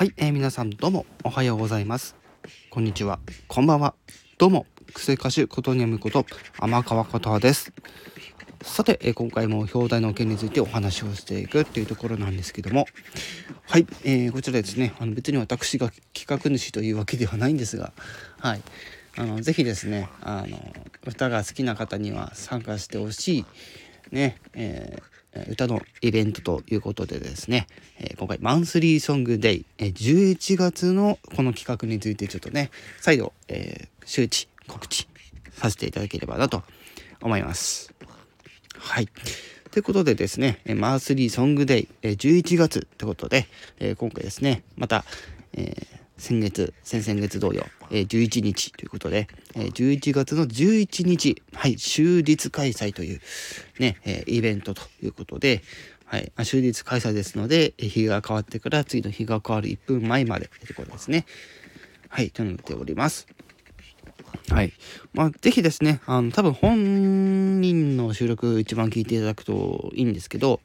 はい、えー、皆さんどうもおはようございます。こんにちは、こんばんは。どうも、癖歌手ことにゃむこと天川琴です。さて、えー、今回も表題の件についてお話をしていくっていうところなんですけども、はい、えー、こちらですね、あの別に私が企画主というわけではないんですが、はい、あのぜひですね、あの歌が好きな方には参加してほしい、ね、えー歌のイベントということでですね、え今回マンスリーソングデイ、え11月のこの企画についてちょっとね、再度、えー、周知、告知させていただければなと思います。はい。ということでですねえ、マンスリーソングデイ、え11月ってことで、え今回ですね、また、えー先月、先々月同様、えー、11日ということで、えー、11月の11日、はい、終日開催という、ね、えー、イベントということで、はい、終日開催ですので、日が変わってから次の日が変わる1分前までということですね。はい、となっております。はい。まあ、ぜひですね、あの、多分本人の収録一番聞いていただくといいんですけど、やっ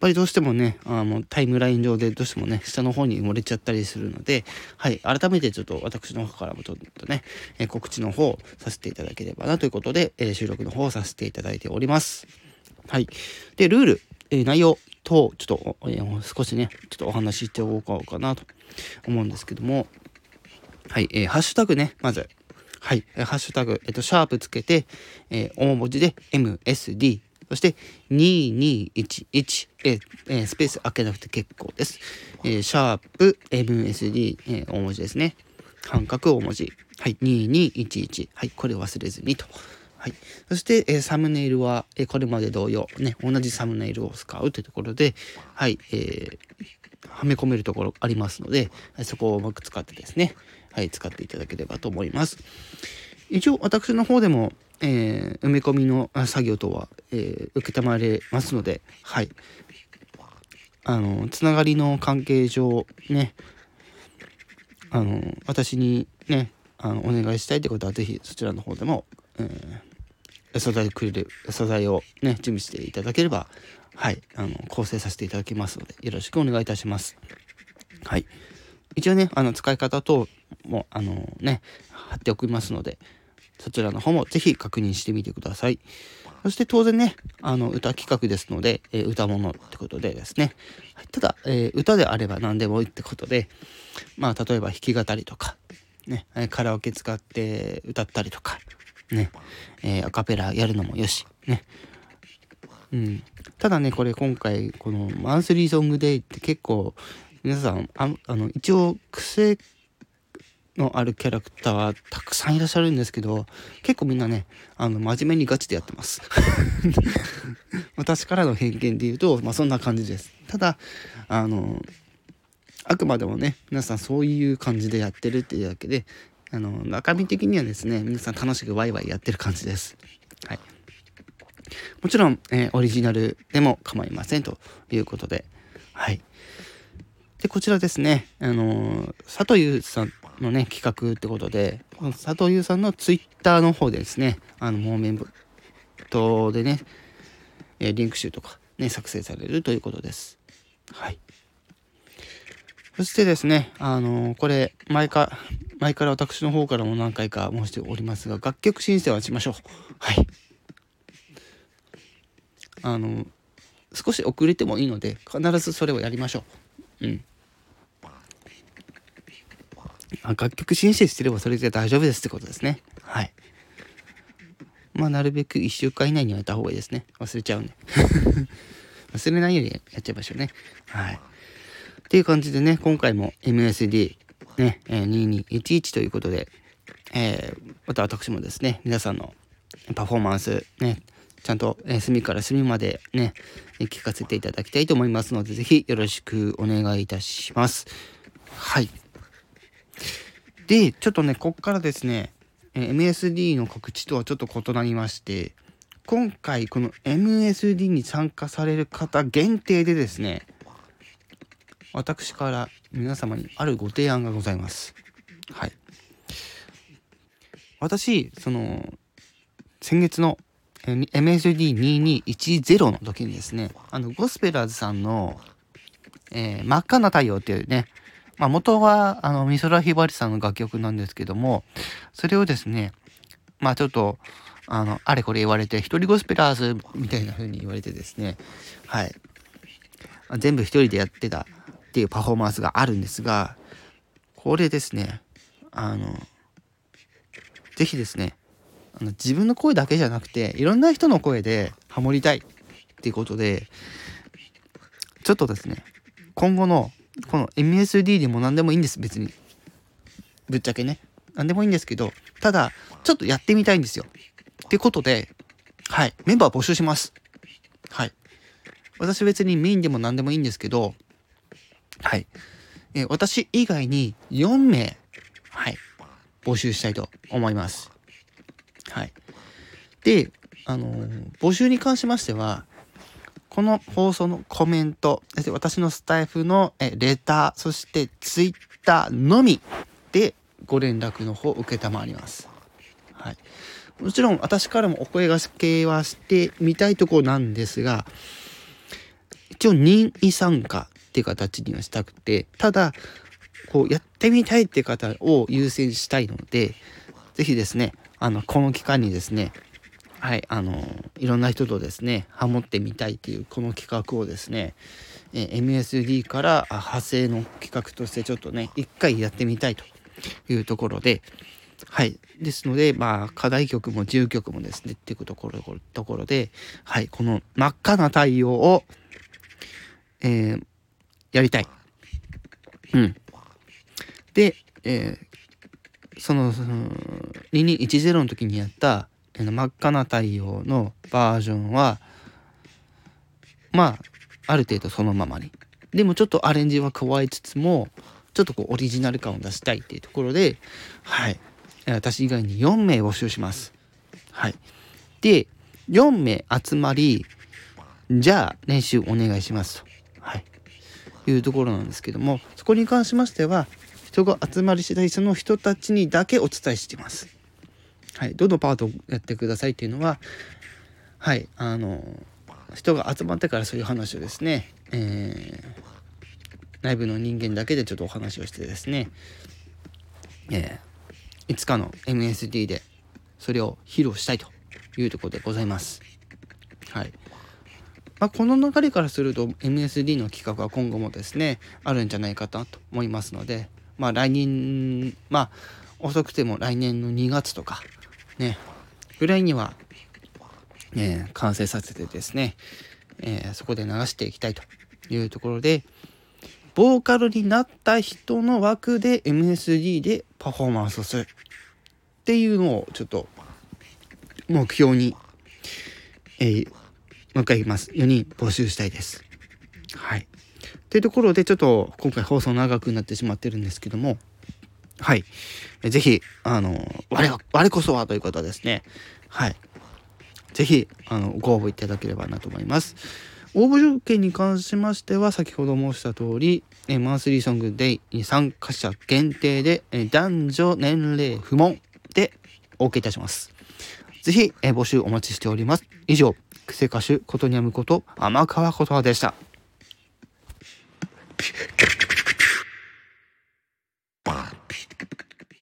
ぱりどうしてもね、あのタイムライン上でどうしてもね、下の方に埋もれちゃったりするので、はい、改めてちょっと私の方からもちょっとね、え告知の方させていただければなということで、え収録の方させていただいております。はい。で、ルール、え内容等、ちょっと、え少しね、ちょっとお話ししておこうかなと思うんですけども、はい、えー、ハッシュタグね、まず、はい、ハッシュタグ、えっと、シャープつけて、えー、大文字で MSD、そして2211、えー、スペース開けなくて結構です。えー、シャープ MSD、えー、大文字ですね。半角大文字。はい、2211。はい、これ忘れずにと。はい。そして、えー、サムネイルは、えー、これまで同様、ね、同じサムネイルを使うというところで、はい、えー、はめ込めるところありますので、そこをうまく使ってですね、はい、使っていただければと思います。一応、私の方でも、えー、埋め込みの作業等は、えー、受けたまれますので、はい。あの、つながりの関係上、ね、あの、私にね、あの、お願いしたいってことは、ぜひそちらの方でも、えー、素材くれる、素材をね、準備していただければ、はい、あの、構成させていただきますので、よろしくお願いいたします。はい。一応ね、あの、使い方等も、あのね、貼っておきますので、そちらの方もぜひ確認してみてください。そして当然ね、あの、歌企画ですので、えー、歌物ってことでですね、ただ、えー、歌であれば何でもいいってことで、まあ、例えば弾き語りとか、ね、カラオケ使って歌ったりとか、ね、えー、アカペラやるのもよし、ね。うん。ただね、これ今回、このマンスリーソングデイって結構、皆さん、ああの、一応、癖のあるキャラクターはたくさんいらっしゃるんですけど、結構みんなね、あの、真面目にガチでやってます。私からの偏見で言うと、まあそんな感じです。ただ、あの、あくまでもね、皆さんそういう感じでやってるっていうだけで、あの、中身的にはですね、皆さん楽しくワイワイやってる感じです。はい。もちろん、えー、オリジナルでも構いませんということで、はい。で、こちらですね、あの佐藤優さんのね、企画ってことで、佐藤優さんのツイッターの方でですね、あの、モーメントでね、えリンク集とかね、作成されるということです。はい。そしてですね、あのこれ、前か、前から私の方からも何回か申しておりますが、楽曲申請はしましょう。はい。あの、少し遅れてもいいので、必ずそれをやりましょう。うん。楽曲申請してればそれで大丈夫ですってことですね。はい。まあ、なるべく1週間以内にやった方がいいですね。忘れちゃうんで。忘れないようにやっちゃいましょうね。はい。っていう感じでね、今回も msd ねえ22。11ということで、えー、また私もですね、皆さんのパフォーマンス、ね、ちゃんと、え、隅から隅までね、聞かせていただきたいと思いますので、ぜひよろしくお願いいたします。はい。で、ちょっとね、こっからですね、MSD の告知とはちょっと異なりまして、今回この MSD に参加される方限定でですね、私から皆様にあるご提案がございます。はい。私、その、先月の MSD2210 の時にですね、あの、ゴスペラーズさんの、えー、真っ赤な太陽っていうね、まあ、元は、あの、美空ひばりさんの楽曲なんですけども、それをですね、まあちょっと、あの、あれこれ言われて、一人ゴスペラーズみたいな風に言われてですね、はい。全部一人でやってたっていうパフォーマンスがあるんですが、これですね、あの、ぜひですね、あの自分の声だけじゃなくて、いろんな人の声でハモりたいっていうことで、ちょっとですね、今後のこの MSD でも何でもいいんです、別に。ぶっちゃけね。何でもいいんですけど、ただ、ちょっとやってみたいんですよ。ってことで、はい、メンバー募集します。はい。私別にメインでも何でもいいんですけど、はい。え、私以外に4名、はい、募集したいと思います。はい。で、あのー、募集に関しましては、この放送のコメント、私のスタイフのレター、そしてツイッターのみでご連絡の方を承ります。はい。もちろん私からもお声がけはしてみたいところなんですが、一応任意参加っていう形にはしたくて、ただ、こうやってみたいっていう方を優先したいので、是非ですね、あの、この期間にですね、はい、あの、いろんな人とですね、ハモってみたいっていうこの企画をですね、え MSD から派生の企画としてちょっとね、一回やってみたいというところで、はい。ですので、まあ、課題曲も自由曲もですね、っていうところところで、はい、この真っ赤な太陽を、えー、やりたい。うん。で、えー、その、その、2210の時にやった、真っ赤な太陽のバージョンは、まあ、ある程度そのままに。でもちょっとアレンジは加えつつも、ちょっとこうオリジナル感を出したいっていうところで、はい。私以外に4名募集します。はい。で、4名集まり、じゃあ練習お願いしますと。はい。いうところなんですけども、そこに関しましては、人が集まり次第その人たちにだけお伝えしてます。はい。どのパートをやってくださいっていうのは、はい。あの、人が集まってからそういう話をですね、えー、内部の人間だけでちょっとお話をしてですね、えー、いつかの MSD でそれを披露したいというところでございます。はい。まあ、この流れからすると MSD の企画は今後もですね、あるんじゃないかなと思いますので、まあ来年、まあ遅くても来年の2月とか、ね、ぐらいには、えー、完成させてですね、えー、そこで流していきたいというところで、ボーカルになった人の枠で MSD でパフォーマンスをするっていうのをちょっと目標に、えー、もう一回言います。4人募集したいです。はい。というところでちょっと今回放送長くなってしまってるんですけども、はい。ぜひ、あの、我は、我こそはという方ですね。はい。ぜひ、あの、ご応募いただければなと思います。応募条件に関しましては、先ほど申した通り、えマンスリーソングデイに参加者限定で、え男女年齢不問でお受けいたします。ぜひ、え募集お待ちしております。以上、クセ歌手ことにゃむこと天川ことでした。